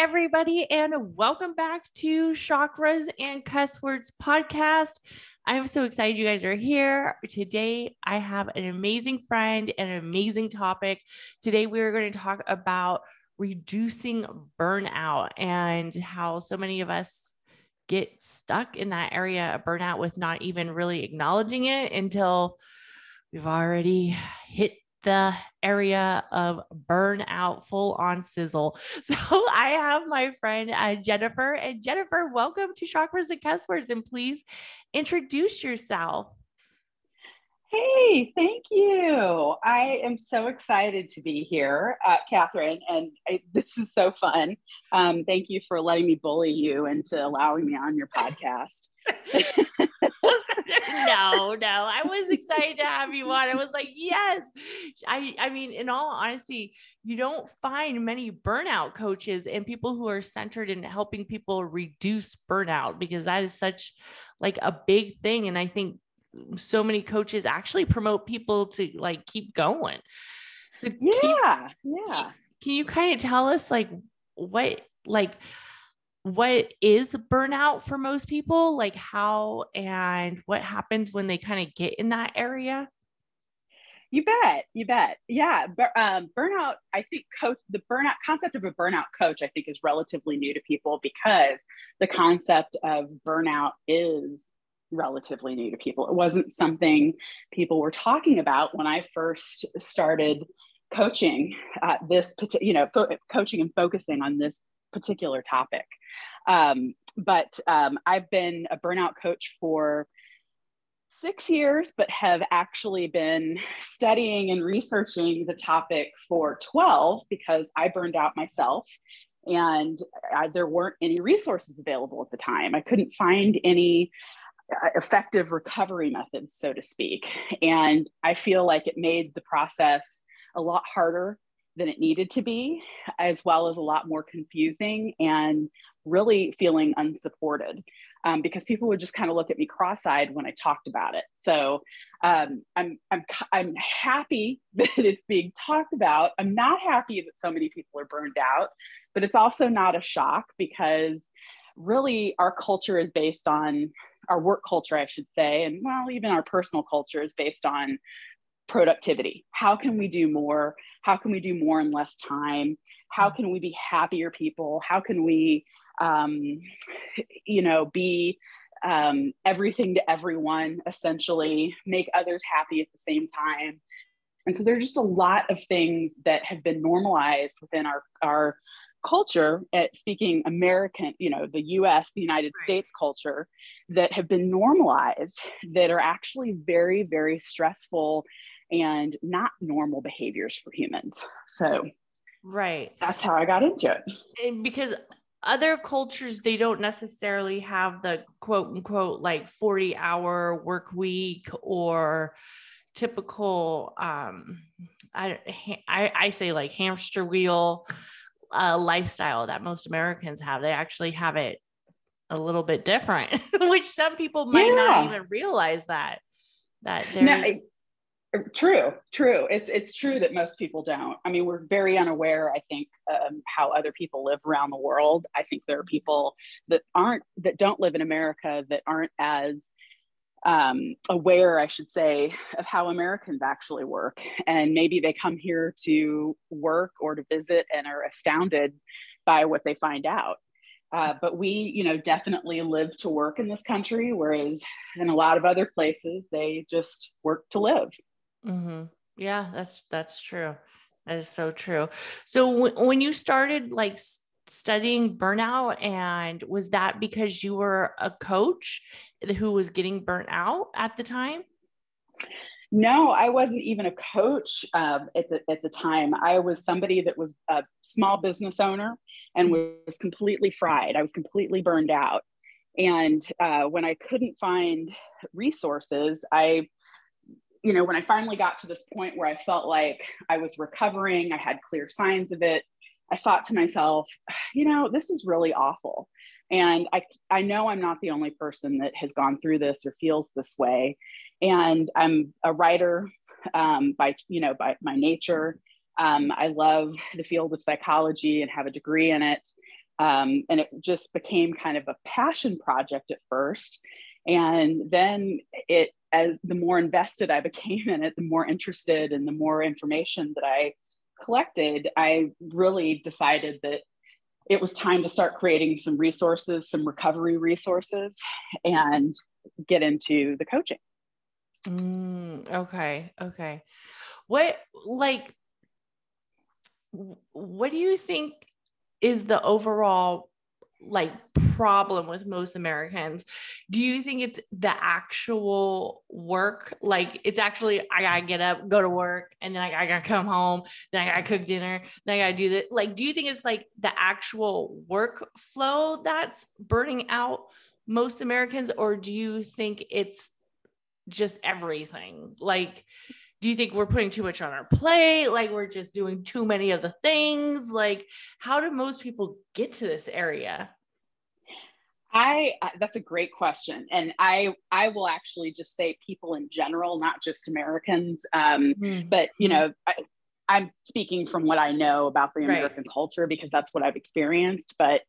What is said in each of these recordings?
Everybody, and welcome back to Chakras and Cuss Words podcast. I'm so excited you guys are here. Today, I have an amazing friend and an amazing topic. Today, we are going to talk about reducing burnout and how so many of us get stuck in that area of burnout with not even really acknowledging it until we've already hit the area of burnout full on sizzle. So I have my friend uh, Jennifer and Jennifer, welcome to Chakras and Cuss Words and please introduce yourself. Hey, thank you. I am so excited to be here, uh, Catherine, and I, this is so fun. Um, thank you for letting me bully you into allowing me on your podcast. no, no. I was excited to have you on. I was like, yes. I I mean, in all honesty, you don't find many burnout coaches and people who are centered in helping people reduce burnout because that is such like a big thing. And I think so many coaches actually promote people to like keep going. So yeah, you, yeah. Can you kind of tell us like what like what is burnout for most people? Like how and what happens when they kind of get in that area? You bet you bet. Yeah um, burnout i think coach the burnout concept of a burnout coach i think is relatively new to people because the concept of burnout is relatively new to people. It wasn't something people were talking about when i first started coaching uh, this you know fo- coaching and focusing on this particular topic. Um, but um, I've been a burnout coach for six years, but have actually been studying and researching the topic for 12 because I burned out myself and I, there weren't any resources available at the time. I couldn't find any uh, effective recovery methods, so to speak. And I feel like it made the process a lot harder than it needed to be, as well as a lot more confusing and really feeling unsupported um, because people would just kind of look at me cross-eyed when I talked about it. So um, I'm, I'm, I'm happy that it's being talked about. I'm not happy that so many people are burned out, but it's also not a shock because really our culture is based on our work culture, I should say, and well, even our personal culture is based on productivity. How can we do more? How can we do more in less time? How can we be happier people? How can we, um, you know, be um, everything to everyone, essentially, make others happy at the same time? And so there's just a lot of things that have been normalized within our, our culture at speaking American, you know, the US, the United right. States culture that have been normalized that are actually very, very stressful and not normal behaviors for humans. So, right. That's how I got into it. And because other cultures, they don't necessarily have the quote unquote like 40 hour work week or typical, um, I, I, I say like hamster wheel uh, lifestyle that most Americans have. They actually have it a little bit different, which some people might yeah. not even realize that that there's now, True, true. It's it's true that most people don't. I mean, we're very unaware. I think um, how other people live around the world. I think there are people that aren't that don't live in America that aren't as um, aware, I should say, of how Americans actually work. And maybe they come here to work or to visit and are astounded by what they find out. Uh, but we, you know, definitely live to work in this country, whereas in a lot of other places, they just work to live. Mm-hmm. Yeah, that's that's true. That is so true. So w- when you started like studying burnout, and was that because you were a coach who was getting burnt out at the time? No, I wasn't even a coach uh, at the at the time. I was somebody that was a small business owner and mm-hmm. was completely fried. I was completely burned out. And uh, when I couldn't find resources, I, you know, when I finally got to this point where I felt like I was recovering, I had clear signs of it. I thought to myself, you know, this is really awful. And I, I know I'm not the only person that has gone through this or feels this way. And I'm a writer um, by, you know, by my nature. Um, I love the field of psychology and have a degree in it. Um, and it just became kind of a passion project at first. And then it, as the more invested I became in it, the more interested and the more information that I collected, I really decided that it was time to start creating some resources, some recovery resources, and get into the coaching. Mm, okay. Okay. What, like, what do you think is the overall like problem with most Americans. Do you think it's the actual work? Like it's actually I gotta get up, go to work, and then I, I gotta come home, then I gotta cook dinner, then I gotta do that. Like, do you think it's like the actual workflow that's burning out most Americans, or do you think it's just everything? Like do you think we're putting too much on our plate? Like we're just doing too many of the things? Like how do most people get to this area? I that's a great question. And i i will actually just say people in general not just americans um, mm-hmm. but you know I, I'm speaking from what I know about the American right. culture because that's what I've experienced. But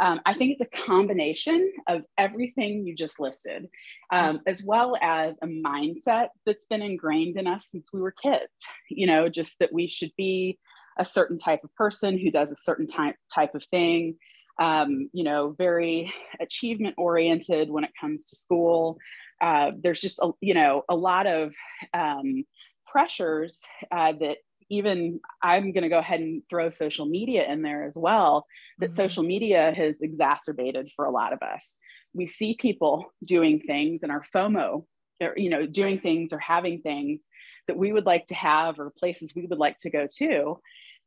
um, I think it's a combination of everything you just listed, um, as well as a mindset that's been ingrained in us since we were kids. You know, just that we should be a certain type of person who does a certain type type of thing. Um, you know, very achievement oriented when it comes to school. Uh, there's just a, you know a lot of um, pressures uh, that even I'm going to go ahead and throw social media in there as well, that mm-hmm. social media has exacerbated for a lot of us. We see people doing things and our FOMO, or, you know, doing things or having things that we would like to have or places we would like to go to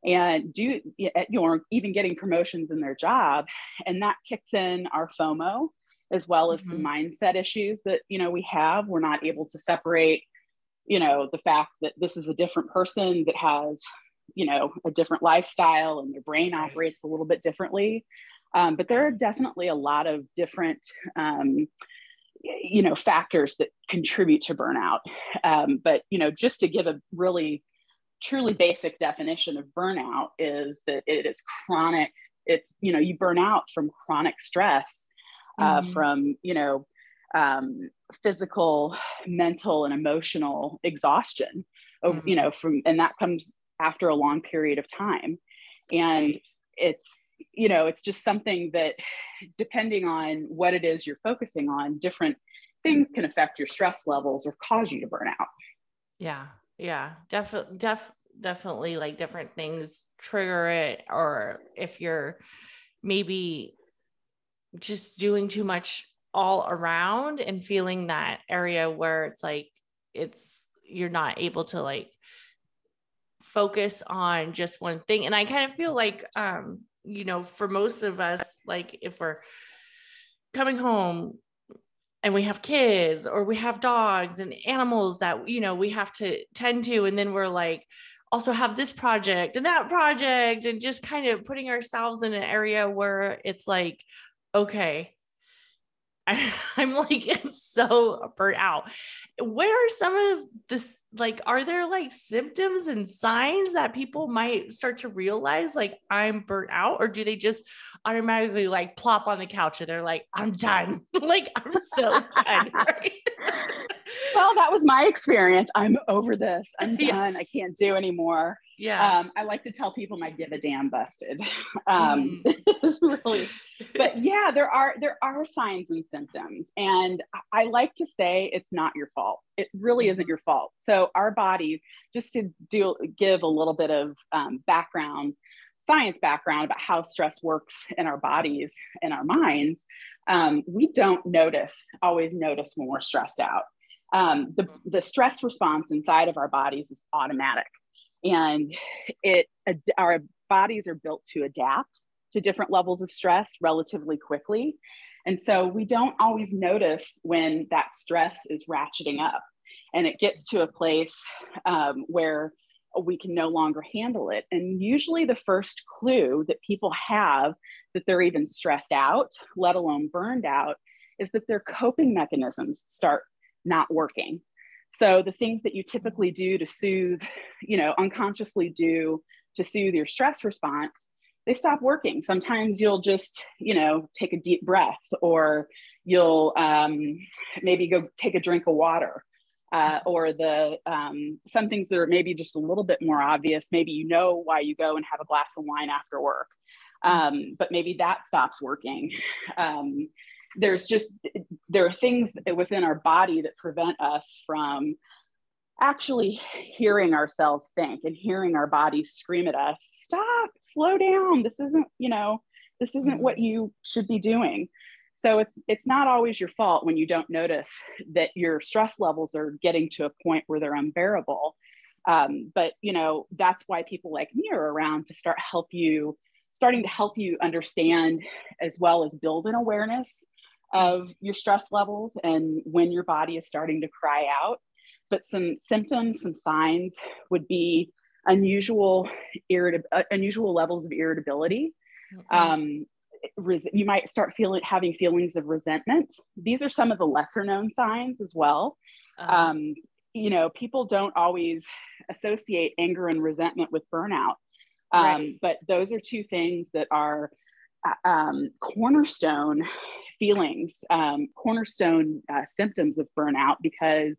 and do you know even getting promotions in their job and that kicks in our fomo as well as mm-hmm. some mindset issues that you know we have we're not able to separate you know the fact that this is a different person that has you know a different lifestyle and their brain operates a little bit differently. Um, but there are definitely a lot of different um, you know factors that contribute to burnout. Um, but you know just to give a really truly basic definition of burnout is that it is chronic it's you know you burn out from chronic stress uh, mm-hmm. from you know um, physical, mental, and emotional exhaustion. Mm-hmm. You know, from and that comes after a long period of time, and it's you know it's just something that depending on what it is you're focusing on different things can affect your stress levels or cause you to burn out yeah yeah definitely def- definitely like different things trigger it or if you're maybe just doing too much all around and feeling that area where it's like it's you're not able to like focus on just one thing. And i kind of feel like um you know for most of us like if we're coming home and we have kids or we have dogs and animals that you know we have to tend to and then we're like also have this project and that project and just kind of putting ourselves in an area where it's like okay I, am like so burnt out. Where are some of this? Like, are there like symptoms and signs that people might start to realize, like, I'm burnt out, or do they just automatically like plop on the couch and they're like, I'm done? like, I'm so done. Right? well, that was my experience. I'm over this. I'm done. Yeah. I can't do anymore. Yeah. Um, I like to tell people my give a damn busted. Um, mm. really, but yeah, there are there are signs and symptoms, and I like to say it's not your fault. It really isn't mm-hmm. your fault. So our body, just to do give a little bit of um, background, science background about how stress works in our bodies and our minds, um, we don't notice always notice when we're stressed out. um, the, the stress response inside of our bodies is automatic and it our bodies are built to adapt to different levels of stress relatively quickly. And so we don't always notice when that stress is ratcheting up and it gets to a place um, where we can no longer handle it. And usually the first clue that people have that they're even stressed out let alone burned out is that their coping mechanisms start not working so the things that you typically do to soothe, you know, unconsciously do to soothe your stress response, they stop working. Sometimes you'll just, you know, take a deep breath or you'll um, maybe go take a drink of water. Uh, or the um, some things that are maybe just a little bit more obvious. Maybe you know why you go and have a glass of wine after work, um, but maybe that stops working. Um, there's just there are things within our body that prevent us from actually hearing ourselves think and hearing our bodies scream at us stop slow down. This isn't you know this isn't what mm-hmm. you should be doing. So it's it's not always your fault when you don't notice that your stress levels are getting to a point where they're unbearable. Um, but you know that's why people like me are around to start help you starting to help you understand as well as build an awareness of your stress levels and when your body is starting to cry out. But some symptoms, some signs would be unusual, irritab- uh, unusual levels of irritability. Mm-hmm. Um, res- you might start feeling having feelings of resentment. These are some of the lesser known signs as well. Uh-huh. Um, you know, people don't always associate anger and resentment with burnout. Um, right. But those are two things that are uh, um, cornerstone feelings, um, cornerstone uh, symptoms of burnout, because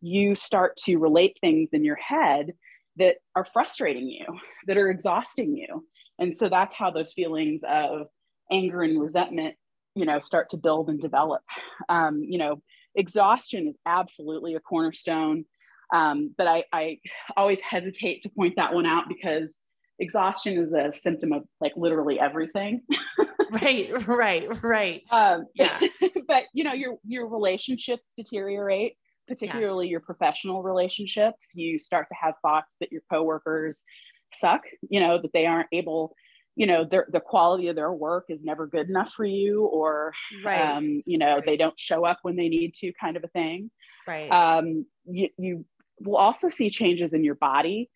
you start to relate things in your head that are frustrating you, that are exhausting you. And so that's how those feelings of anger and resentment, you know, start to build and develop. Um, you know, exhaustion is absolutely a cornerstone. Um, but I, I always hesitate to point that one out because exhaustion is a symptom of like literally everything. right, right, right. Um, yeah. but you know, your your relationships deteriorate, particularly yeah. your professional relationships. You start to have thoughts that your coworkers suck. You know that they aren't able. You know, their the quality of their work is never good enough for you, or right. um, you know, right. they don't show up when they need to, kind of a thing. Right. Um, you, you will also see changes in your body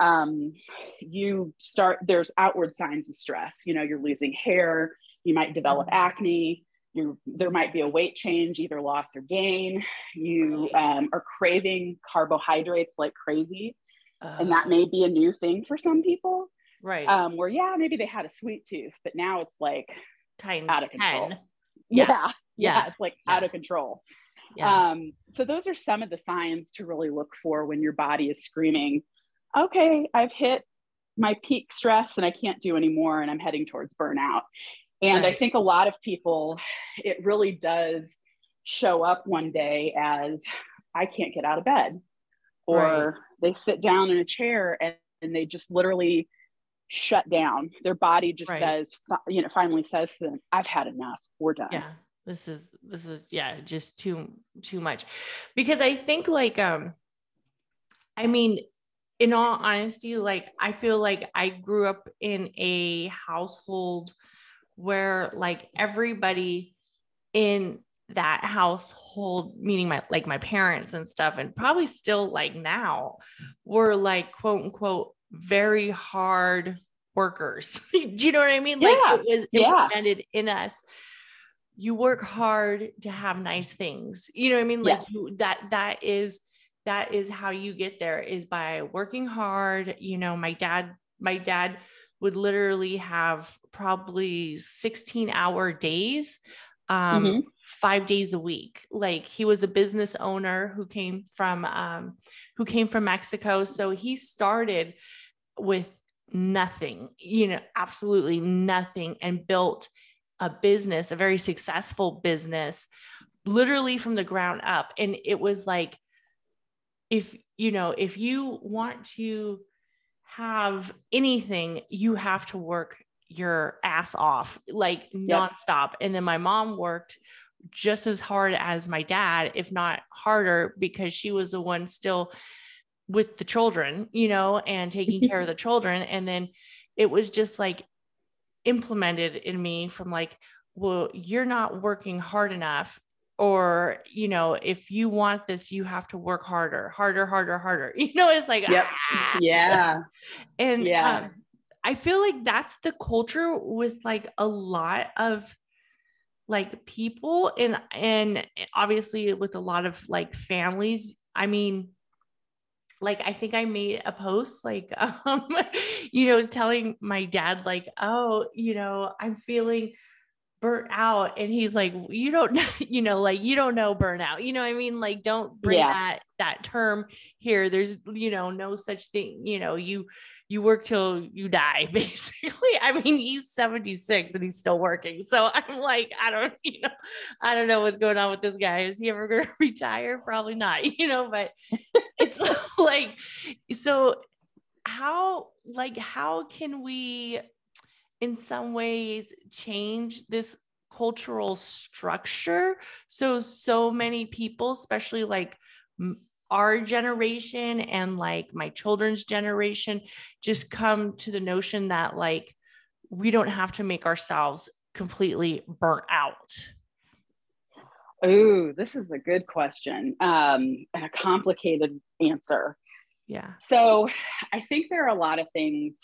um, you start there's outward signs of stress you know you're losing hair you might develop mm-hmm. acne you there might be a weight change either loss or gain you um, are craving carbohydrates like crazy uh, and that may be a new thing for some people right um, where yeah maybe they had a sweet tooth but now it's like times out of 10 control. Yeah. yeah. yeah it's like yeah. out of control yeah. um, so those are some of the signs to really look for when your body is screaming okay, I've hit my peak stress and I can't do anymore and I'm heading towards burnout. And right. I think a lot of people, it really does show up one day as I can't get out of bed. Or right. they sit down in a chair and, and they just literally shut down. Their body just right. says, you know, finally says to them, I've had enough. We're done. Yeah. This is, this is, yeah, just too, too much. Because I think like, um, I mean, in all honesty, like I feel like I grew up in a household where like everybody in that household, meaning my like my parents and stuff, and probably still like now, were like quote unquote very hard workers. Do you know what I mean? Like it was implemented yeah. in us. You work hard to have nice things. You know what I mean? Like yes. you, that that is that is how you get there is by working hard you know my dad my dad would literally have probably 16 hour days um mm-hmm. 5 days a week. Like he was a business owner who came from um who came from Mexico. So he started with nothing you know absolutely nothing and built a business a very successful business literally from the ground up. And it was like if you know if you want to have anything you have to work your ass off like yep. nonstop and then my mom worked just as hard as my dad, if not harder, because she was the one still with the children, you know, and taking care of the children. And then it was just like implemented in me from like, well, you're not working hard enough. Or, you know, if you want this, you have to work harder, harder, harder, harder. You know, it's like, yep. ah. yeah. And yeah. Um, I feel like that's the culture with like a lot of like people and and obviously with a lot of like families i mean like i think i made a post like um you know telling my dad like oh you know i'm feeling burnt out and he's like you don't you know like you don't know burnout you know i mean like don't bring yeah. that that term here there's you know no such thing you know you you work till you die, basically. I mean, he's 76 and he's still working. So I'm like, I don't, you know, I don't know what's going on with this guy. Is he ever going to retire? Probably not, you know, but it's like, so how, like, how can we, in some ways, change this cultural structure so so many people especially like our generation and like my children's generation just come to the notion that like we don't have to make ourselves completely burnt out? Oh, this is a good question um, and a complicated answer. Yeah. So I think there are a lot of things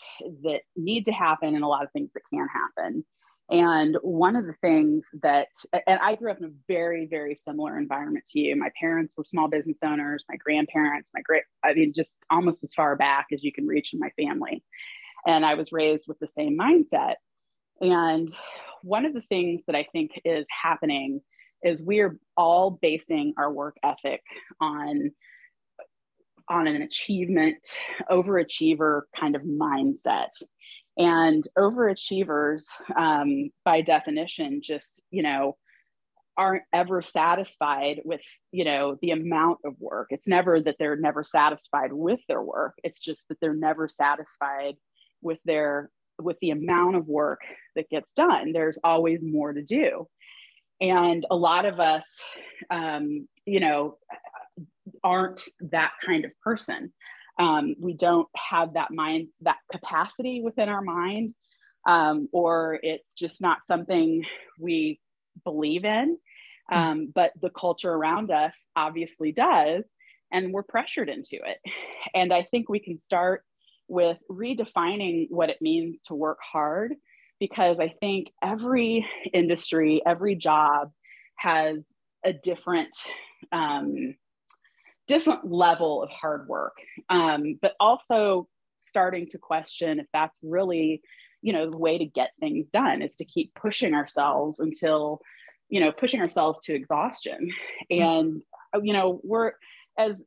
that need to happen and a lot of things that can happen. And one of the things that, and I grew up in a very, very similar environment to you. My parents were small business owners, my grandparents, my great, I mean, just almost as far back as you can reach in my family. And I was raised with the same mindset. And one of the things that I think is happening is we're all basing our work ethic on on an achievement overachiever kind of mindset. And overachievers um, by definition just you know aren't ever satisfied with you know the amount of work. It's never that they're never satisfied with their work. It's just that they're never satisfied with their with the amount of work that gets done. There's always more to do. And a lot of us um, you know aren't that kind of person. Um, we don't have that mind that capacity within our mind um, or it's just not something we believe in. Hmm. um, but the culture around us obviously does and we're pressured into it. And i think we can start with redefining what it means to work hard because i think every industry every job has a different um, different level of hard work, um, but also starting to question if that's really, you know, the way to get things done is to keep pushing ourselves until, you know, pushing ourselves to exhaustion. Mm-hmm. And, you know, we're, as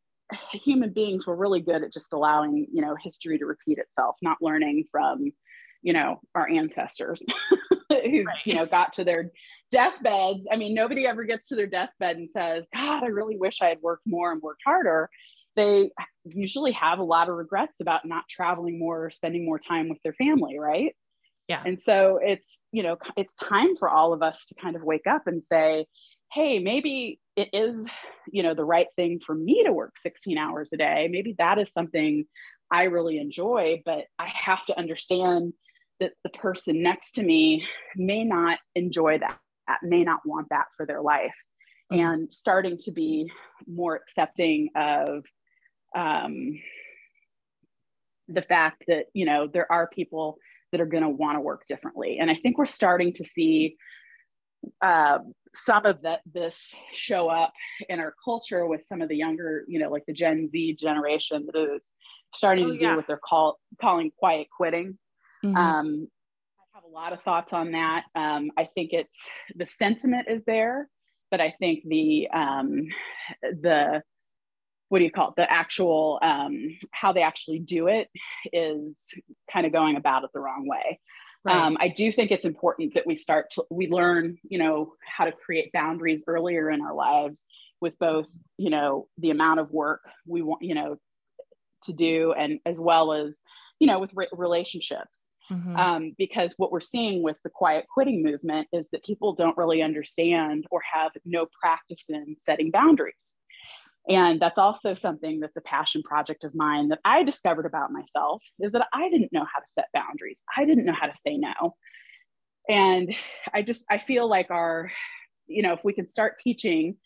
human beings, we're really good at just allowing, you know, history to repeat itself, not learning from, you know, our ancestors who, right. you know, got to their deathbeds, I mean, nobody ever gets to their deathbed and says, God, I really wish I had worked more and worked harder. They usually have a lot of regrets about not traveling more or spending more time with their family, right? Yeah. And so it's, you know, it's time for all of us to kind of wake up and say, hey, maybe it is, you know, the right thing for me to work 16 hours a day. Maybe that is something I really enjoy, but I have to understand that the person next to me may not enjoy that may not want that for their life mm-hmm. and starting to be more accepting of um, the fact that you know there are people that are going to want to work differently and i think we're starting to see uh, some of that this show up in our culture with some of the younger you know like the gen z generation that is starting oh, to do what they're call, calling quiet quitting mm-hmm. um, lot of thoughts on that. Um, I think it's the sentiment is there, but I think the um, the what do you call it? The actual um, how they actually do it is kind of going about it the wrong way. Right. Um, I do think it's important that we start to we learn, you know, how to create boundaries earlier in our lives with both, you know, the amount of work we want, you know, to do, and as well as, you know, with re- relationships Mm-hmm. Um, because what we're seeing with the quiet quitting movement is that people don't really understand or have no practice in setting boundaries. And that's also something that's a passion project of mine that I discovered about myself is that I didn't know how to set boundaries. I didn't know how to say no. And I just, I feel like our, you know, if we can start teaching,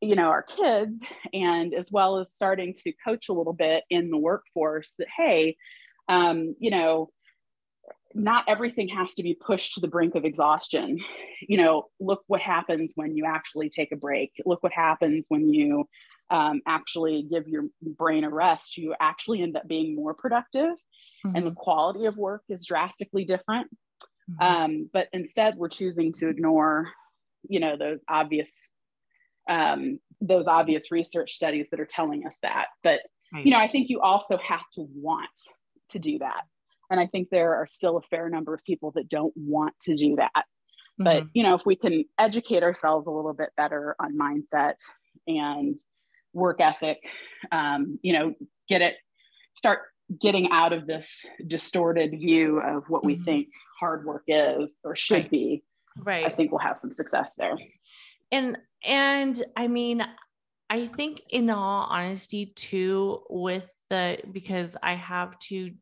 you know, our kids and as well as starting to coach a little bit in the workforce that, hey, um, you know, not everything has to be pushed to the brink of exhaustion. You know, look what happens when you actually take a break. Look what happens when you um, actually give your brain a rest, you actually end up being more productive mm-hmm. and the mm-hmm. quality of work is drastically different. Mm-hmm. Um, but instead, we're choosing to ignore, you know, those obvious, um, those obvious research studies that are telling us that. But right. you know, I think you also have to want to do that, and I think there are still a fair number of people that don't want to do that. Mm-hmm. But you know, if we can educate ourselves a little bit better on mindset and work ethic, um, you know, get it, start getting out of this distorted view of what we mm-hmm. think hard work is or should right. be. Right. I think we'll have some success there. And, and I mean, I think in all honesty too, with the, because I have two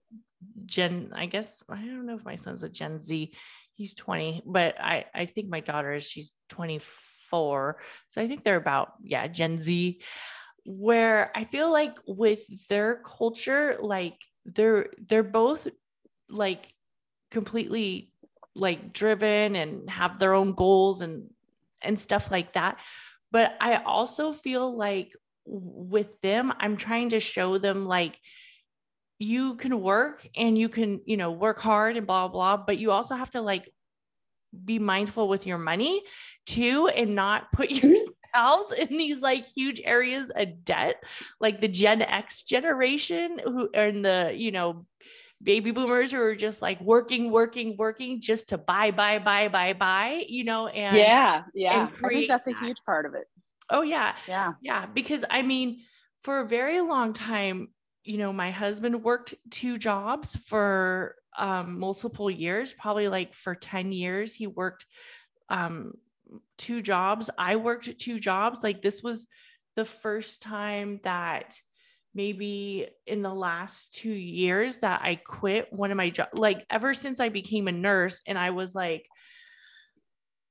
Gen, I guess, I don't know if my son's a Gen Z, he's 20, but I, I think my daughter is, she's 24. So I think they're about, yeah, Gen Z where I feel like with their culture, like they're they're both like completely like driven and have their own goals and and stuff like that. But I also feel like with them, I'm trying to show them like you can work and you can, you know, work hard and blah blah, but you also have to like be mindful with your money too and not put mm-hmm. your house in these like huge areas of debt, like the Gen X generation who in the, you know, baby boomers who are just like working, working, working just to buy, buy, buy, buy, buy, you know, and yeah, yeah. And I think that's a huge part of it. Oh yeah. Yeah. Yeah. Because I mean, for a very long time, you know, my husband worked two jobs for um, multiple years, probably like for 10 years. He worked um, two jobs. I worked two jobs. Like this was the first time that maybe in the last two years that I quit one of my jobs. Like ever since I became a nurse and I was like,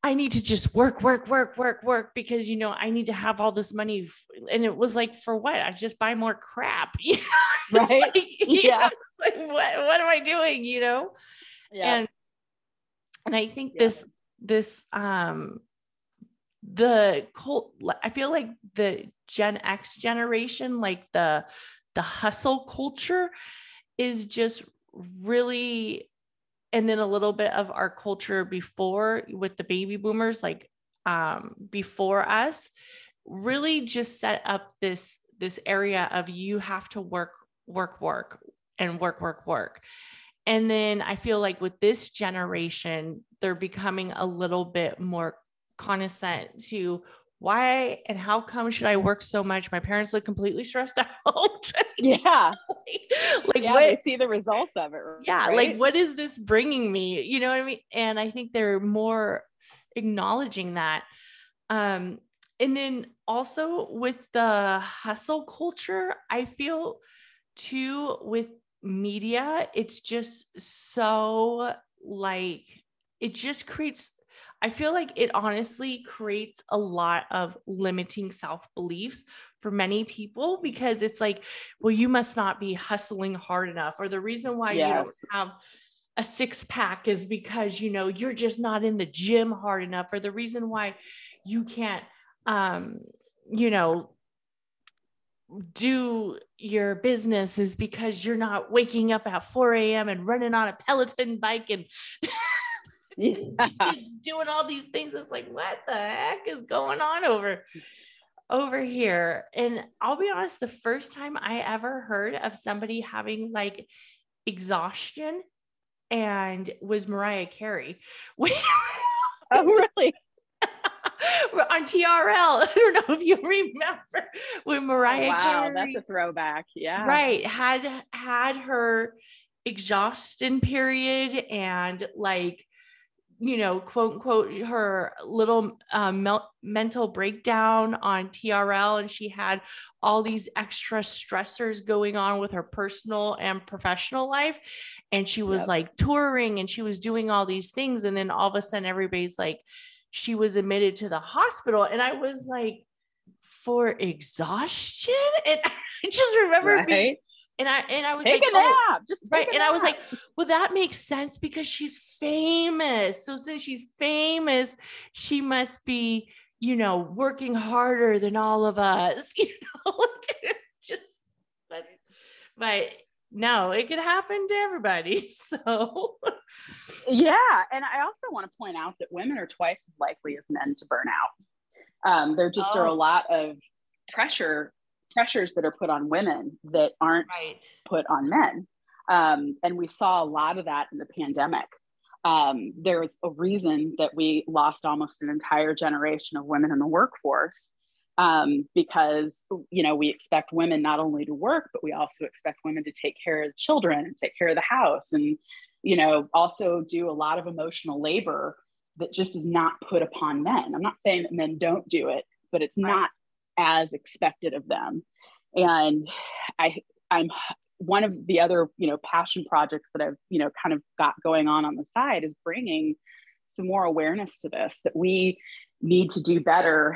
I need to just work, work, work, work, work because you know I need to have all this money. And it was like, for what? I just buy more crap. right? Like, yeah. like what, what am I doing? You know? Yeah. And and I think yeah. this this um the cult i feel like the gen x generation like the the hustle culture is just really and then a little bit of our culture before with the baby boomers like um before us really just set up this this area of you have to work work work and work work work. And then i feel like with this generation they're becoming a little bit more condescent to why and how come should I work so much? My parents look completely stressed out. yeah. like, like yeah, what, they see the results of it. Right? Yeah. Like, what is this bringing me? You know what I mean? And I think they're more acknowledging that. Um, and then also with the hustle culture, I feel too with media, it's just so like, it just creates I feel like it honestly creates a lot of limiting self beliefs for many people because it's like, well, you must not be hustling hard enough, or the reason why yes. you don't have a six pack is because you know you're just not in the gym hard enough, or the reason why you can't, um, you know, do your business is because you're not waking up at 4 a.m. and running on a Peloton bike and yeah. doing all these things. It's like, what the heck is going on over over here? And I'll be honest, the first time I ever heard of somebody having like exhaustion and was Mariah Carey. oh, really? on TRL. I don't know if you remember when oh, Mariah oh, wow, Carey. That's a throwback. Yeah. Right. Had had her exhaustion period and like you know, quote unquote, her little um, mental breakdown on TRL, and she had all these extra stressors going on with her personal and professional life. And she was yep. like touring and she was doing all these things. And then all of a sudden, everybody's like, she was admitted to the hospital. And I was like, for exhaustion? And I just remember right. being and I and I was take like, a nap, oh, just right. and I was like, well, that makes sense because she's famous. So since she's famous, she must be, you know, working harder than all of us. You know, just but but no, it could happen to everybody. So yeah, and I also want to point out that women are twice as likely as men to burn out. Um, there just oh. are a lot of pressure pressures that are put on women that aren't right. put on men. Um, and we saw a lot of that in the pandemic. Um, there was a reason that we lost almost an entire generation of women in the workforce um, because you know we expect women not only to work but we also expect women to take care of the children and take care of the house and you know also do a lot of emotional labor that just is not put upon men i'm not saying that men don't do it but it's not as expected of them. And I, I'm one of the other, you know, passion projects that I've, you know, kind of got going on on the side is bringing some more awareness to this that we need to do better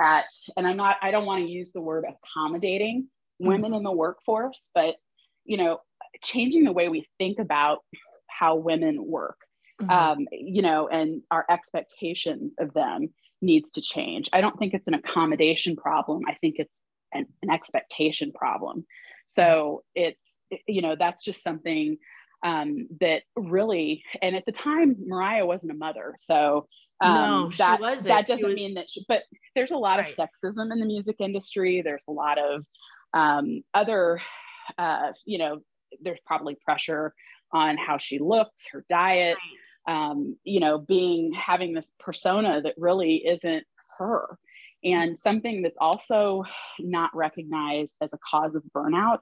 at, and I'm not, I don't want to use the word accommodating mm-hmm. women in the workforce, but, you know, changing the way we think about how women work. Mm-hmm. Um, you know, and our expectations of them needs to change. I don't think it's an accommodation problem. I think it's an, an expectation problem. So it's, you know, that's just something um, that really, and at the time, Mariah wasn't a mother. So um, no, that, that doesn't was... mean that, she, but there's a lot right. of sexism in the music industry. There's a lot of um, other, uh, you know, there's probably pressure on how she looks, her diet, right. um, you know, being having this persona that really isn't her. And something that's also not recognized as a cause of burnout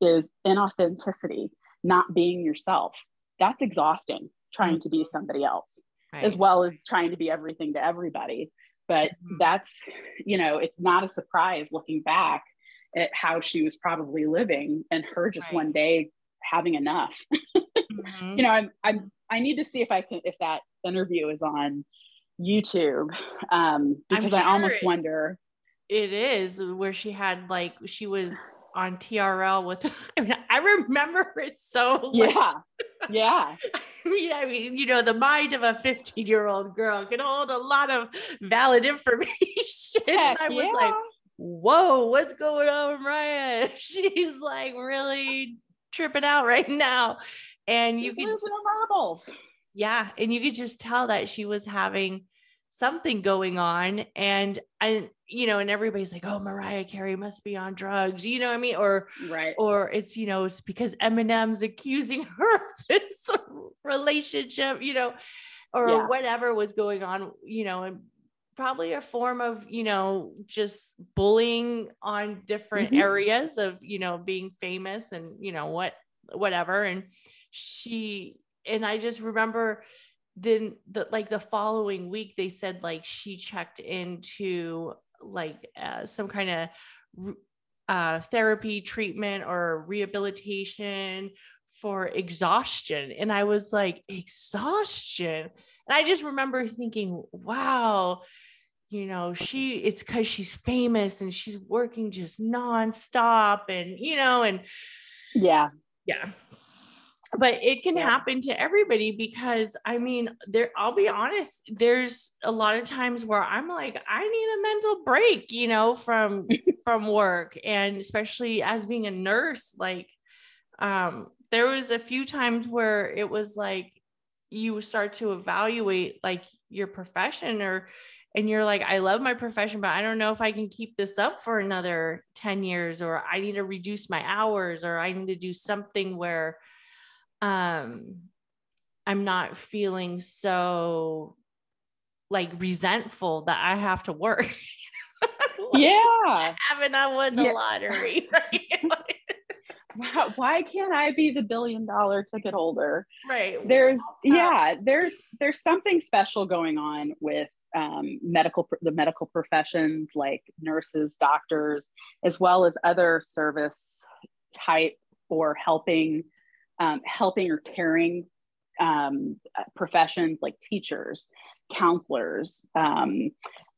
is inauthenticity, not being yourself. That's exhausting, trying to be mm-hmm. somebody else, right. as well as trying to be everything to everybody. But mm-hmm. that's, you know, it's not a surprise looking back at how she was probably living and her just right. one day having enough. mm-hmm. You know, I'm, I'm, I need to see if I can, if that interview is on YouTube, um, because sure I almost wonder. It is where she had like, she was on TRL with, I, mean, I remember it so. Yeah. Yeah. I mean, I mean, you know, the mind of a 15 year old girl can hold a lot of valid information. Heck, I was yeah. like, whoa, what's going on, Mariah? She's like really tripping out right now. And you can marbles. Yeah. And you could just tell that she was having something going on. And and you know, and everybody's like, oh, Mariah Carey must be on drugs, you know what I mean? Or right, or it's you know, it's because Eminem's accusing her of this relationship, you know, or yeah. whatever was going on, you know, and probably a form of you know just bullying on different mm-hmm. areas of you know being famous and you know what whatever and she and i just remember then the like the following week they said like she checked into like uh, some kind of uh, therapy treatment or rehabilitation for exhaustion. And i was like exhaustion? And i just remember thinking wow you know, she it's because she's famous and she's working just nonstop and you know, and yeah, yeah. But it can yeah. happen to everybody because I mean, there I'll be honest, there's a lot of times where I'm like, I need a mental break, you know, from from work. And especially as being a nurse, like um, there was a few times where it was like you start to evaluate like your profession or and you're like, I love my profession, but I don't know if I can keep this up for another 10 years, or I need to reduce my hours, or I need to do something where um I'm not feeling so like resentful that I have to work. like, yeah. Haven't I won the yeah. lottery? Right? why can't I be the billion dollar ticket holder? Right. There's yeah, there's there's something special going on with um, medical the medical professions like nurses, doctors, as well as other service type or helping um, helping or caring um, professions like teachers, counselors, um,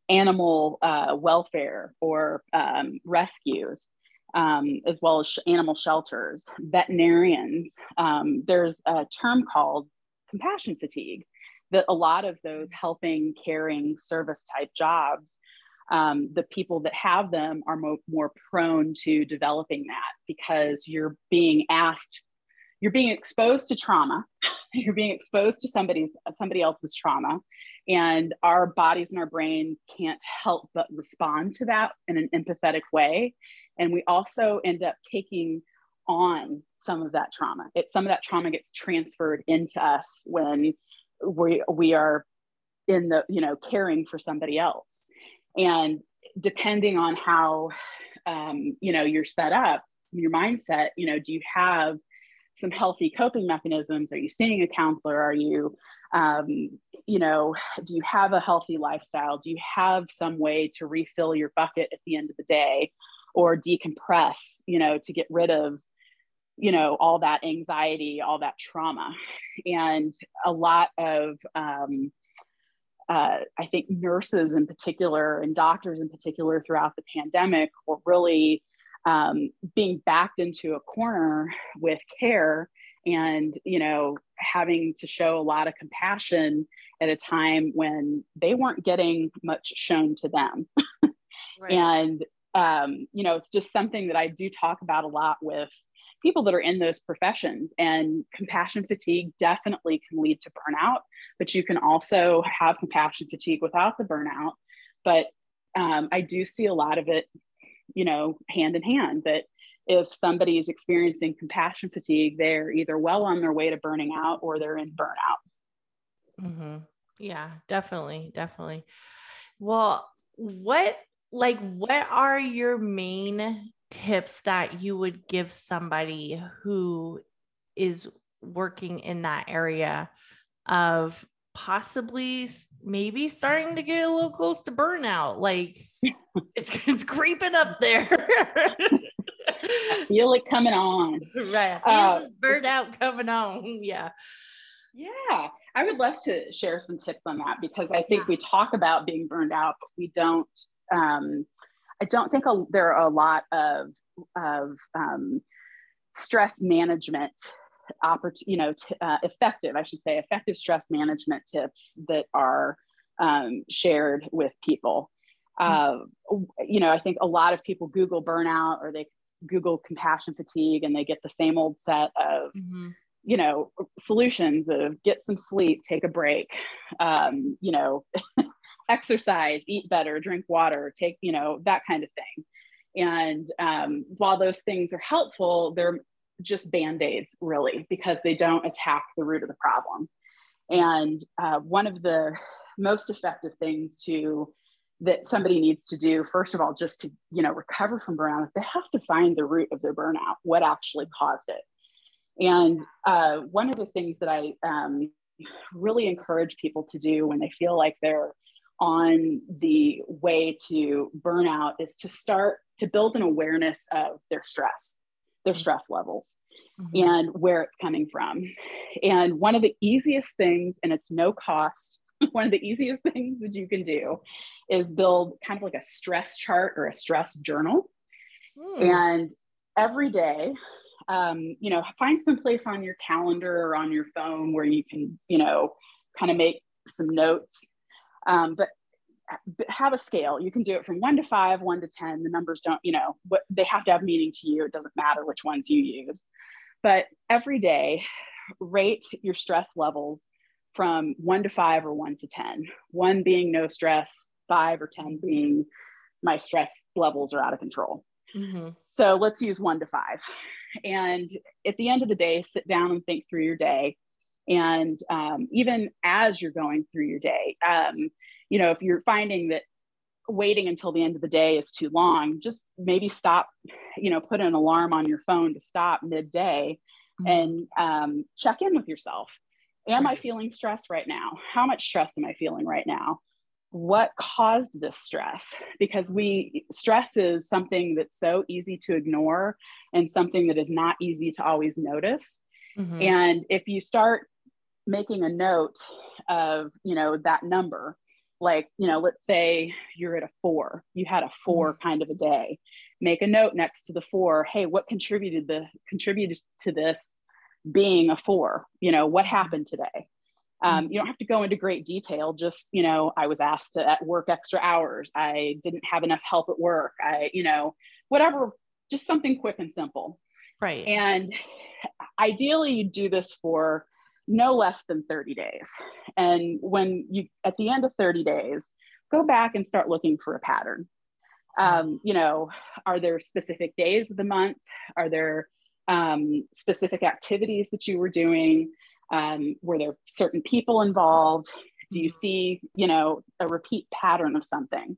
animal uh, welfare or um, rescues, um, as well as sh- animal shelters, veterinarians. Um, there's a term called compassion fatigue that a lot of those helping, caring, service type jobs. Um, the people that have them are mo- more prone to developing that because you're being asked you're being exposed to trauma. You're being exposed to somebody's somebody else's trauma. And our bodies and our brains can't help but respond to that in an empathetic way. And we also end up taking on some of that trauma. It some of that trauma gets transferred into us when we we are in the you know caring for somebody else. And depending on how um, you know you're set up your mindset you know do you have some healthy coping mechanisms? Are you seeing a counselor? Are you, um, you know, do you have a healthy lifestyle? Do you have some way to refill your bucket at the end of the day or decompress, you know, to get rid of, you know, all that anxiety, all that trauma? And a lot of, um, uh, I think nurses in particular and doctors in particular throughout the pandemic were really um, being backed into a corner with care and you know having to show a lot of compassion at a time when they weren't getting much shown to them. Right. and um, you know it's just something that i do talk about a lot with people that are in those professions. And compassion fatigue definitely can lead to burnout but you can also have compassion fatigue without the burnout. But um, i do see a lot of it you know, hand in hand that if somebody is experiencing compassion fatigue, they're either well on their way to burning out or they're in burnout. Mm-hmm. Yeah, definitely. Definitely. Well, what, like, what are your main tips that you would give somebody who is working in that area of possibly maybe starting to get a little close to burnout. Like it's, it's creeping up there. I feel it coming on. Right. Uh, burnout coming on. Yeah. Yeah. I would love to share some tips on that because I think yeah. we talk about being burned out, but we don't, um, I don't think a, there are a lot of, of um, stress management opportunity, you know, t- uh, effective, I should say, effective stress management tips that are um, shared with people. Mm-hmm. Uh, you know, I think a lot of people Google burnout or they Google compassion fatigue and they get the same old set of, mm-hmm. you know, solutions of get some sleep, take a break, um, you know, exercise, eat better, drink water, take, you know, that kind of thing. And um, while those things are helpful, they're just band-aids really because they don't attack the root of the problem and uh, one of the most effective things to that somebody needs to do first of all just to you know recover from burnout is they have to find the root of their burnout what actually caused it and uh, one of the things that i um, really encourage people to do when they feel like they're on the way to burnout is to start to build an awareness of their stress their stress levels mm-hmm. and where it's coming from. And one of the easiest things, and it's no cost, one of the easiest things that you can do is build kind of like a stress chart or a stress journal. Mm. And every day, um, you know, find some place on your calendar or on your phone where you can, you know, kind of make some notes. Um, but have a scale. You can do it from one to five, one to 10. The numbers don't, you know, what they have to have meaning to you. It doesn't matter which ones you use. But every day, rate your stress levels from one to five or one to 10. One being no stress, five or 10 being my stress levels are out of control. Mm-hmm. So let's use one to five. And at the end of the day, sit down and think through your day. And um, even as you're going through your day, um, you know, if you're finding that waiting until the end of the day is too long, just maybe stop, you know, put an alarm on your phone to stop midday mm-hmm. and um, check in with yourself. Am. I feeling stress right now? How much stress am I feeling right now? What caused this stress? Because we stress is something that's so easy to ignore and something that is not easy to always notice. Mm-hmm. And if you start making a note of, you know, that number, like you know let's say you're at a four you had a 4 mm-hmm. kind of a day make a note next to the four hey what contributed the contributed to this being a four you know what mm-hmm. happened today um, you don't have to go into great detail just you know i was asked to work extra hours i didn't have enough help at work i you know whatever just something quick and simple right and ideally you do this for no less than 30 days. And when you, at the end of 30 days, go back and start looking for a pattern. Um, you know, are there specific days of the month? Are there um, specific activities that you were doing? Um, were there certain people involved? Do you see, you know, a repeat pattern of something?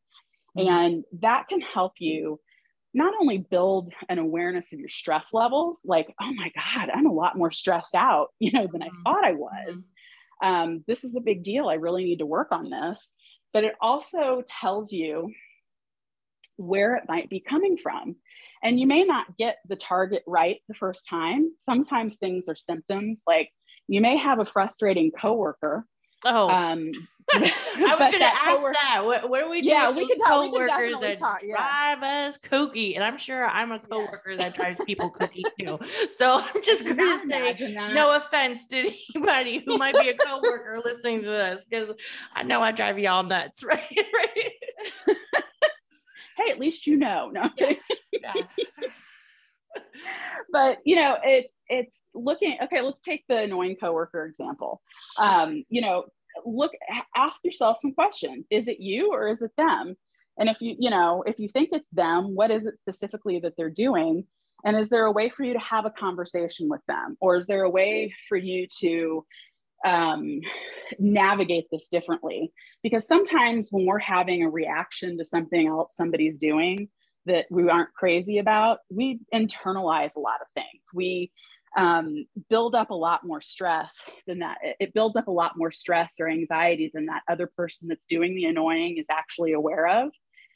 Mm-hmm. And that can help you not only build an awareness of your stress levels, like, oh my God, I'm a lot more stressed out, you know, than I mm-hmm. thought I was. Mm-hmm. Um, this is a big deal. I really need to work on this. But it also tells you where it might be coming from. And you may not get the target right the first time. Sometimes things are symptoms, like you may have a frustrating coworker Oh, um, I was going to ask co-worker, that. What, what do we do? Yeah, we can coworkers that talk, yeah. drive us kooky, and I'm sure I'm a coworker yes. that drives people kooky too. So I'm just going to say, no offense to anybody who might be a coworker listening to this, because I know I drive y'all nuts, right? right. hey, at least you know. No. Yeah. Yeah. but you know, it's it's looking okay let's take the annoying coworker example. Um, you know look ask yourself some questions. Is it you or is it them? And if you you know if you think it's them what is it specifically that they're doing? And is there a way for you to have a conversation with them? Or is there a way for you to um, navigate this differently? Because sometimes when we're having a reaction to something else somebody's doing that we aren't crazy about we internalize a lot of things we um, build up a lot more stress than that. It builds up a lot more stress or anxiety than that other person that's doing the annoying is actually aware of.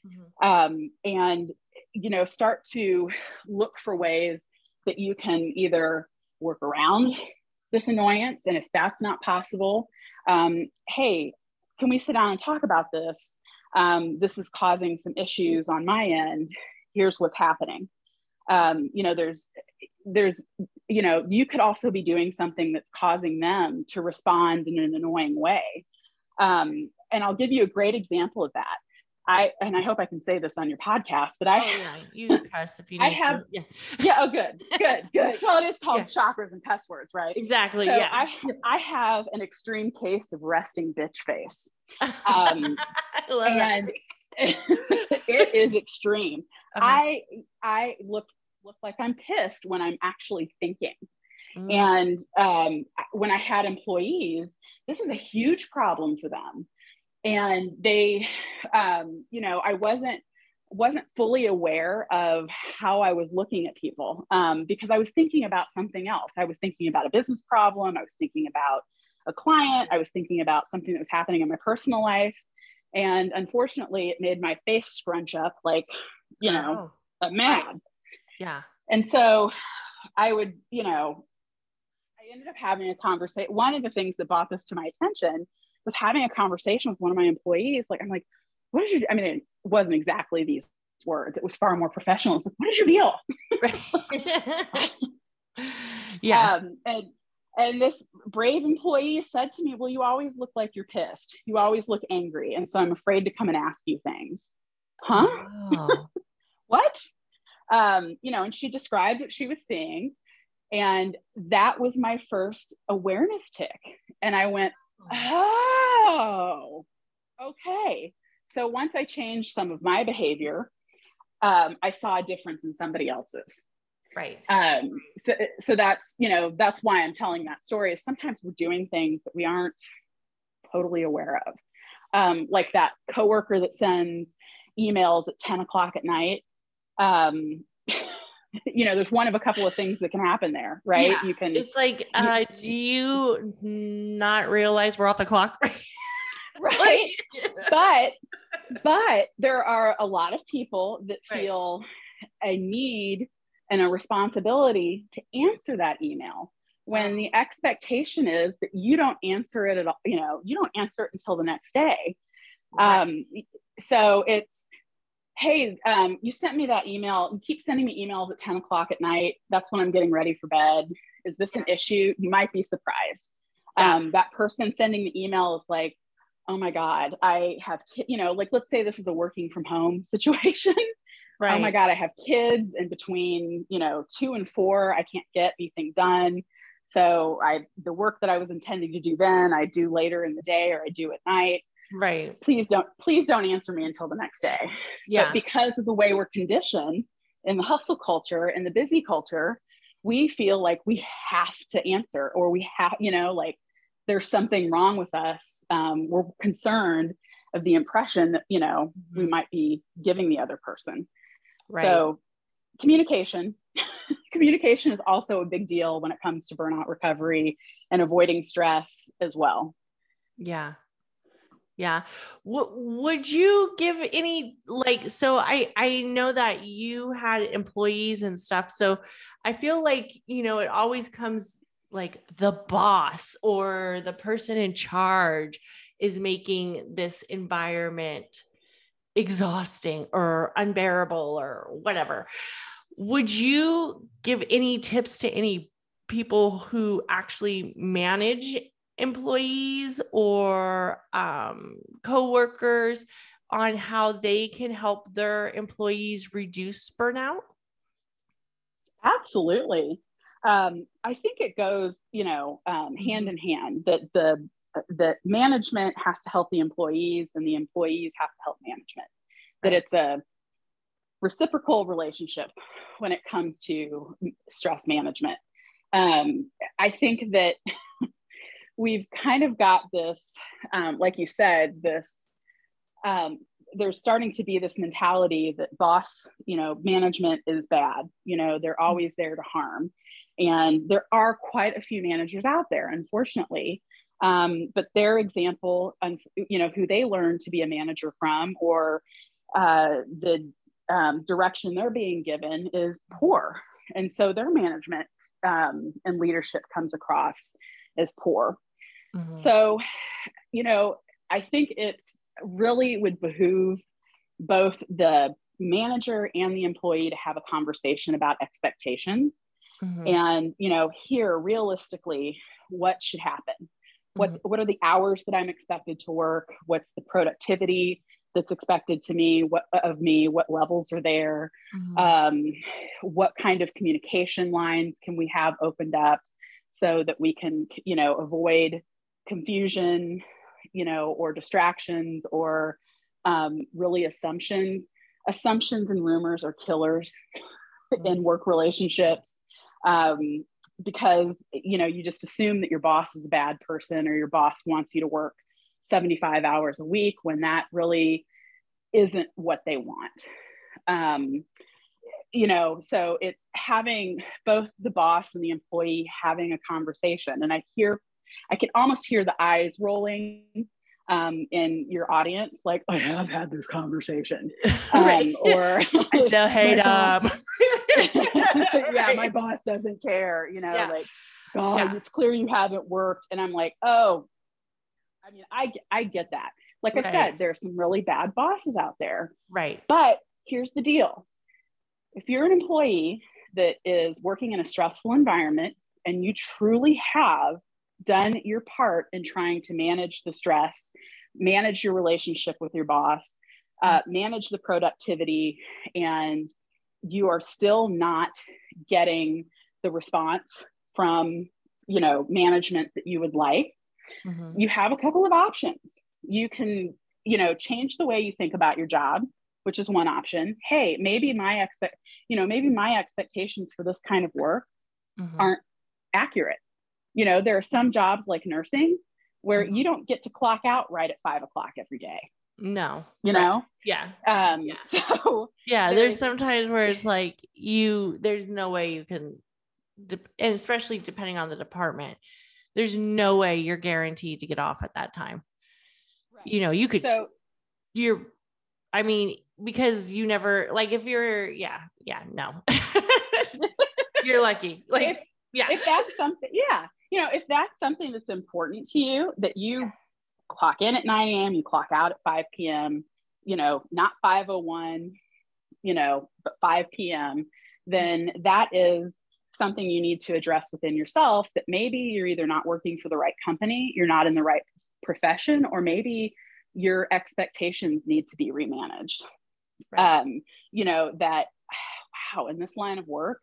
Mm-hmm. Um, and, you know, start to look for ways that you can either work around this annoyance. And if that's not possible, um, hey, can we sit down and talk about this? Um, this is causing some issues on my end. Here's what's happening. Um, you know, there's there's you know you could also be doing something that's causing them to respond in an annoying way um, and i'll give you a great example of that I and I hope I can say this on your podcast, but I oh, yeah. you cuss if you I have yeah. yeah oh good good good well it is called yeah. chakras and cuss words right exactly so yeah I I have an extreme case of resting bitch face um, and it is extreme uh-huh. I I look look like I'm pissed when I'm actually thinking. Mm. And um, when I had employees, this was a huge problem for them. And they, um, you know, I wasn't wasn't fully aware of how I was looking at people um, because I was thinking about something else. I was thinking about a business problem. I was thinking about a client. I was thinking about something that was happening in my personal life. And unfortunately, it made my face scrunch up like, you know, oh. mad. Yeah. And so I would, you know, I ended up having a conversation. One of the things that brought this to my attention was having a conversation with one of my employees. Like, I'm like, what did you, do? I mean, it wasn't exactly these words. It was far more professional. It's like, what is your deal? yeah. Um, and, and this brave employee said to me, well, you always look like you're pissed. You always look angry. And so I'm afraid to come and ask you things. Huh? What? um, you know, and she described what she was seeing. And that was my first awareness tick. And I went, oh, okay. So once I changed some of my behavior, um, I saw a difference in somebody else's. Right. Um, so, so that's, you know, that's why I'm telling that story is sometimes we're doing things that we aren't totally aware of. Um, like that coworker that sends emails at 10 o'clock at night um, you know there's one of a couple of things that can happen there right Yeah. you can It's like, uh, do you not realize we're off the clock? right but but there are a lot of people that Right. feel a need and a responsibility to answer that email when the expectation is that you don't answer it at all you know you don't answer it until the next day. Right. um, so it's hey um, you sent me that email you keep sending me emails at 10 o'clock at night. That's when i'm getting ready for bed. Is this an issue? You might be surprised. Yeah. um, that person sending the email is like oh my god i have you know like let's say this is a working from home situation right. oh my god i have kids and between you know two and four i can't get anything done so i the work that i was intending to do then i do later in the day or i do at night Right. please don't please don't answer me until the next day Yeah. but because of the way we're conditioned in the hustle culture and the busy culture we feel like we have to answer or we have you know like there's something wrong with us um, we're concerned of the impression that you know we Mhm. might be giving the other person right. so communication communication is also a big deal when it comes to burnout recovery and avoiding stress as well Yeah. Yeah. W- would you give any like so I I know that you had employees and stuff so I feel like you know it always comes like the boss or the person in charge is making this environment exhausting or unbearable or whatever. Would you give any tips to any people who actually manage employees or um, coworkers on how they can help their employees reduce burnout? Absolutely. Um, I think it goes, you know, um, hand in hand that the that management has to help the employees and the employees have to help management. That it's a reciprocal relationship when it comes to stress management. Um, I think that we've kind of got this, um, like you said, this um, there's starting to be this mentality that boss, you know, management is bad. You know, they're always there to harm. And there are quite a few managers out there, unfortunately. Um, but their example, um, you know, who they learned to be a manager from or uh, the um, direction they're being given is poor. And so their management um, and leadership comes across as poor. Mhm. So, you know, I think it's really would behoove both the manager and the employee to have a conversation about expectations Mhm. and, you know, hear realistically what should happen. What, Mhm. what are the hours that I'm expected to work? What's the productivity that's expected to me? What of me? What levels are there? Mhm. um, what kind of communication lines can we have opened up so that we can you know avoid confusion you know or distractions or um, really assumptions assumptions and rumors are killers in work relationships um, because you know you just assume that your boss is a bad person or your boss wants you to work 75 hours a week when that really isn't what they want. Um, you know so it's having both the boss and the employee having a conversation. And i hear i can almost hear the eyes rolling um, in your audience like i have had this conversation um, Right. or I still hate my boss- yeah my boss doesn't care you know Yeah. like god Yeah. it's clear you haven't worked and i'm like oh i mean i i get that like i Right. said there's some really bad bosses out there right. but here's the deal if you're an employee that is working in a stressful environment and you truly have done your part in trying to manage the stress, manage your relationship with your boss, uh, manage the productivity, and you are still not getting the response from you know management that you would like Mhm. you have a couple of options. You can, you know, change the way you think about your job, which is one option. Hey, maybe my expect, you know, maybe my expectations for this kind of work Mhm. aren't accurate. You know, there are some jobs like nursing where Mhm. you don't get to clock out right at five o'clock every day. No. You right. know? Yeah. Um yeah. so yeah, there's, there's sometimes where it's like you there's no way you can and especially depending on the department, there's no way you're guaranteed to get off at that time. Right. You know, you could so you're I mean, because you never like if you're yeah, yeah, no. you're lucky. Like if, yeah. If that's something, yeah. You know, if that's something that's important to you that you clock in at 9 a.m., you clock out at 5 p.m., you know, not 501, you know, but 5 p.m., then that is something you need to address within yourself that maybe you're either not working for the right company, you're not in the right profession, or maybe your expectations need to be remanaged. Right. Um, you know, that wow, in this line of work,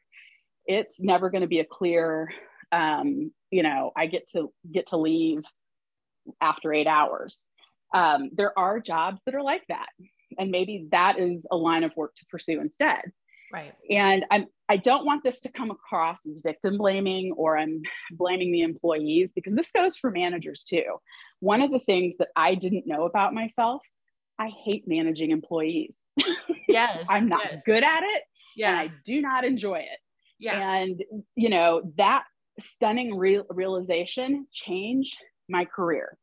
it's never going to be a clear, um, you know, I get to get to leave after eight hours. Um, there are jobs that are like that. And maybe that is a line of work to pursue instead. Right. And I'm I don't want this to come across as victim blaming or I'm blaming the employees because this goes for managers too. One of the things that I didn't know about myself, I hate managing employees. Yes. I'm not yes. good at it. Yeah. And I do not enjoy it. Yeah. And you know, that stunning real realization changed my career.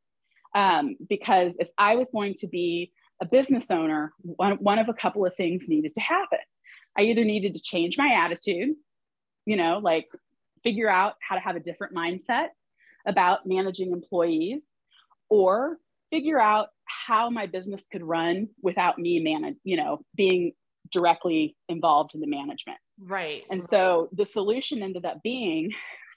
Um, because if I was going to be a business owner, one, one of a couple of things needed to happen. I either needed to change my attitude, you know, like figure out how to have a different mindset about managing employees, or figure out how my business could run without me manage, you know, being directly involved in the management. Right. And so the solution ended up being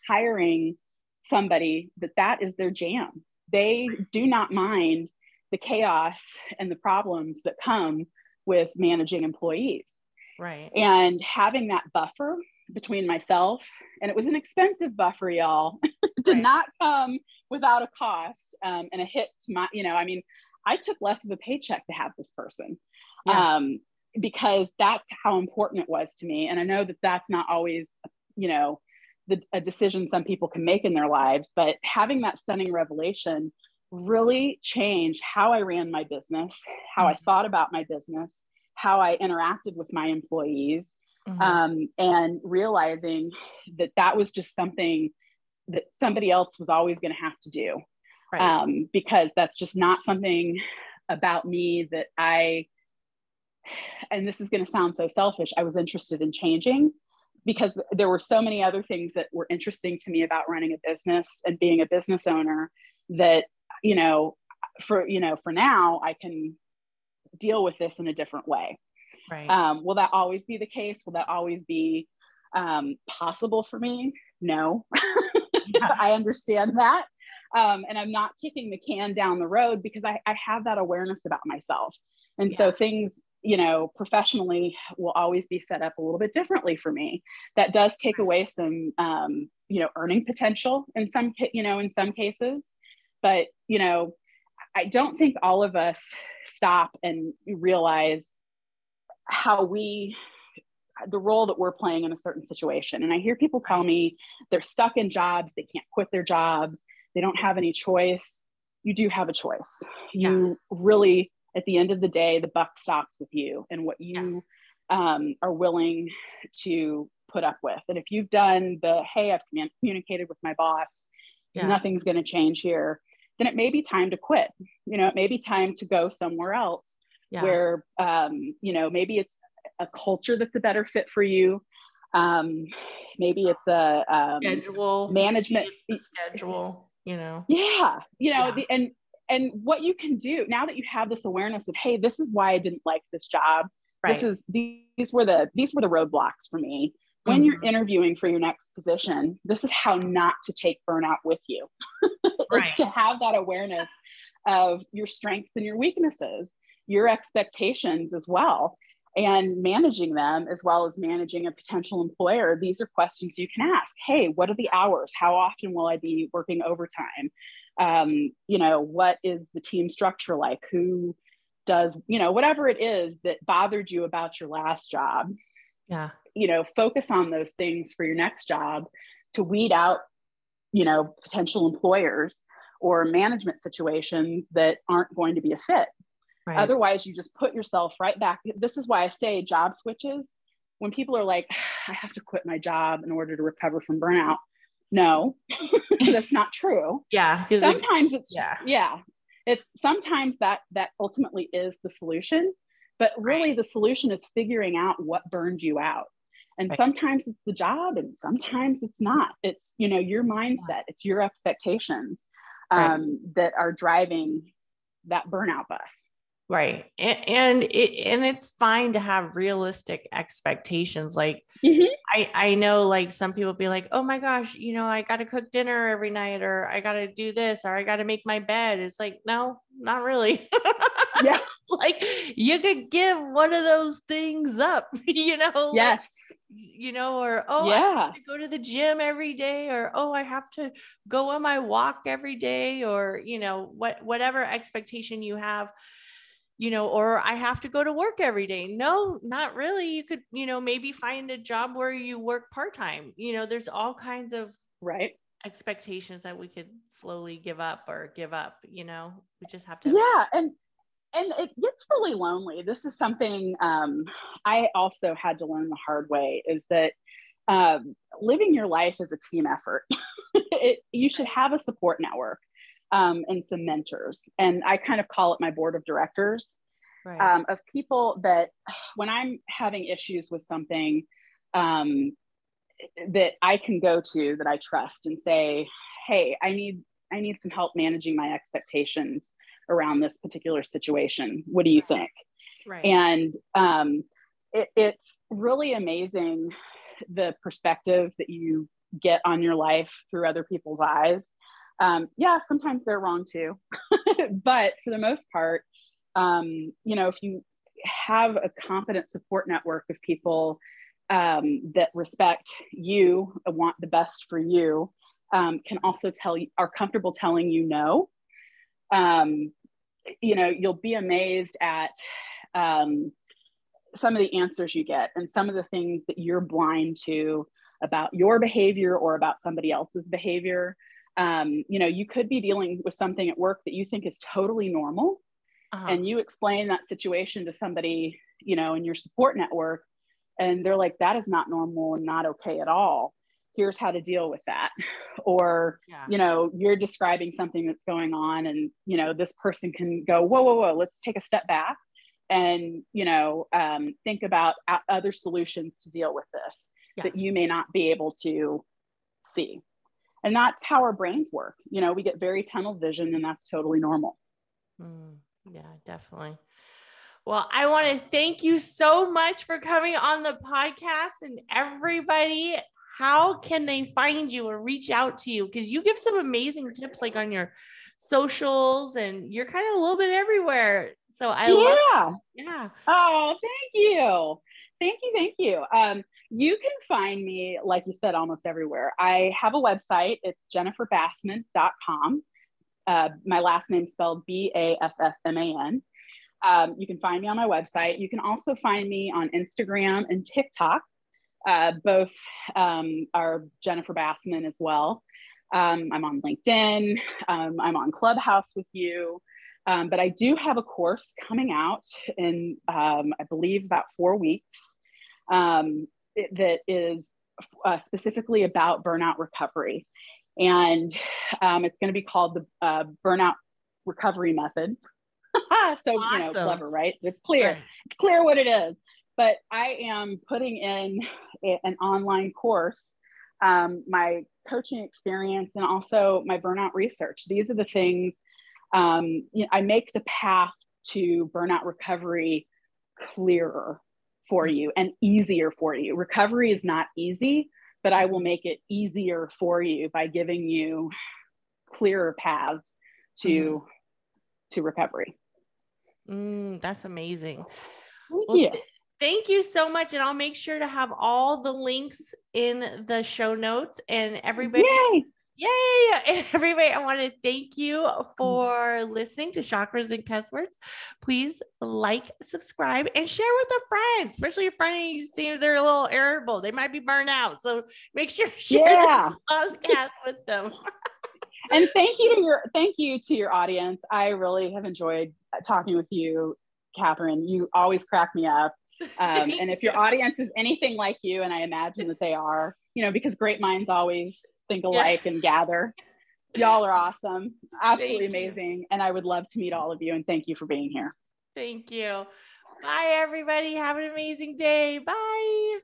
hiring somebody that that is their jam. They do not mind the chaos and the problems that come with managing employees. Right. And having that buffer between myself, and it was an expensive buffer, y'all, did right. not come without a cost um, and a hit to my, you know, I mean, I took less of a paycheck to have this person. Yeah. Um, because that's how important it was to me. And I know that that's not always, you know, the, a decision some people can make in their lives, but having that stunning revelation really changed how I ran my business, how mm-hmm. I thought about my business, how I interacted with my employees, mm-hmm. um, and realizing that that was just something that somebody else was always going to have to do. Right. Um, because that's just not something about me that I, and this is going to sound so selfish, I was interested in changing because there were so many other things that were interesting to me about running a business and being a business owner that you know for you know for now i can deal with this in a different way. Right. Um, will that always be the case? Will that always be um, possible for me? No. Yeah. i understand that. Um, and i'm not kicking the can down the road because i, I have that awareness about myself. And yeah. so things you know, professionally will always be set up a little bit differently for me. That does take away some, um, you know, earning potential in some, you know, in some cases. But, you know, I don't think all of us stop and realize how we, the role that we're playing in a certain situation. And I hear people tell me they're stuck in jobs, they can't quit their jobs, they don't have any choice. You do have a choice. You yeah. really at the end of the day, the buck stops with you and what you yeah. um, are willing to put up with. And if you've done the, hey, I've communicated with my boss, yeah. nothing's going to change here, then it may be time to quit. You know, it may be time to go somewhere else yeah. where, um, you know, maybe it's a culture that's a better fit for you. Um, maybe it's a um, schedule management the schedule, you know. Yeah, you know, the, and and what you can do now that you have this awareness of hey this is why i didn't like this job. Right. this is these were the these were the roadblocks for me. When mm-hmm. you're interviewing for your next position this is how not to take burnout with you. Right. it's to have that awareness of your strengths and your weaknesses your expectations as well and managing them as well as managing a potential employer. These are questions you can ask. Hey what are the hours? How often will i be working overtime um, you know what is the team structure like who does you know whatever it is that bothered you about your last job yeah you know focus on those things for your next job to weed out you know potential employers or management situations that aren't going to be a fit Right. Otherwise, you just put yourself right back. This is why I say job switches. When people are like, I have to quit my job in order to recover from burnout. No, that's not true. Yeah. Sometimes it's, yeah. Yeah. It's sometimes that that ultimately is the solution, but really right. the solution is figuring out what burned you out. And right. sometimes it's the job and sometimes it's not. It's, you know, your mindset, it's your expectations um, right. that are driving that burnout bus. Right. And, and it and it's fine to have realistic expectations. Like mm-hmm. I I know like some people be like, "Oh my gosh, you know, I got to cook dinner every night or I got to do this or I got to make my bed." It's like, "No, not really." yeah. like you could give one of those things up, you know? Yes. Like, you know, or oh, yeah. I have to go to the gym every day, or oh, I have to go on my walk every day, or you know, what whatever expectation you have you know, or I have to go to work every day. No, not really. You could, you know, maybe find a job where you work part time. You know, there's all kinds of right expectations that we could slowly give up or give up. You know, we just have to. Yeah, and and it gets really lonely. This is something um, I also had to learn the hard way. Is that um, living your life is a team effort. it, you should have a support network um, and some mentors. And I kind of call it my board of directors right. um, of people that when I'm having issues with something um, that I can go to that I trust and say, hey, I need I need some help managing my expectations around this particular situation. What do you think? Right. And um, it, it's really amazing the perspective that you get on your life through other people's eyes um, yeah, sometimes they're wrong too. but for the most part, um, you know, if you have a competent support network of people um, that respect you, want the best for you, um, can also tell you, are comfortable telling you no. Um, you know, you'll be amazed at um, some of the answers you get and some of the things that you're blind to about your behavior or about somebody else's behavior um, you know, you could be dealing with something at work that you think is totally normal. Uh-huh. And you explain that situation to somebody, you know, in your support network, and they're like, that is not normal and not okay at all. Here's how to deal with that. Or, yeah. you know, you're describing something that's going on, and, you know, this person can go, whoa, whoa, whoa, let's take a step back and, you know, um, think about other solutions to deal with this yeah. that you may not be able to see and that's how our brains work. You know we get very tunnel vision and that's totally normal. Mm, yeah definitely. Well i want to thank you so much for coming on the podcast and everybody how can they find you or reach out to you? Because you give some amazing tips like on your socials and you're kind of a little bit everywhere. So i yeah. Love, yeah. Oh thank you. Thank you thank you. Um you can find me, like you said, almost everywhere. I have a website. It's jenniferbassman.com. Uh, my last name spelled B A S S M A N. Um, you can find me on my website. You can also find me on Instagram and TikTok. Uh, both um, are Jennifer Bassman as well. Um, I'm on LinkedIn. Um, I'm on Clubhouse with you. Um, but I do have a course coming out in, um, I believe, about four weeks. Um, that is uh, specifically about burnout recovery. And um, it's going to be called the uh, Burnout Recovery Method. so, awesome. you know, clever, right? It's clear. Right. It's clear what it is. But I am putting in a, an online course, um, my coaching experience, and also my burnout research. These are the things um, you know, I make the path to burnout recovery clearer for you and easier for you. Recovery is not easy, but I will make it easier for you by giving you clearer paths to mm-hmm. to recovery. Mm, that's amazing. Well, yeah. Th- thank you so much. And I'll make sure to have all the links in the show notes and everybody. Yay! Yay! And everybody, I want to thank you for listening to Chakras and Cuss Words. Please like, subscribe, and share with a friend, especially a friend you see they're a little irritable. They might be burned out. So make sure you share yeah. this podcast with them. and thank you to your thank you to your audience. I really have enjoyed talking with you, Catherine. You always crack me up. Um, and if your audience is anything like you, and I imagine that they are, you know, because great minds always think alike yeah. and gather. Y'all are awesome, absolutely amazing, and I would love to meet all of you. And thank you for being here. Thank you. Bye, everybody. Have an amazing day. Bye.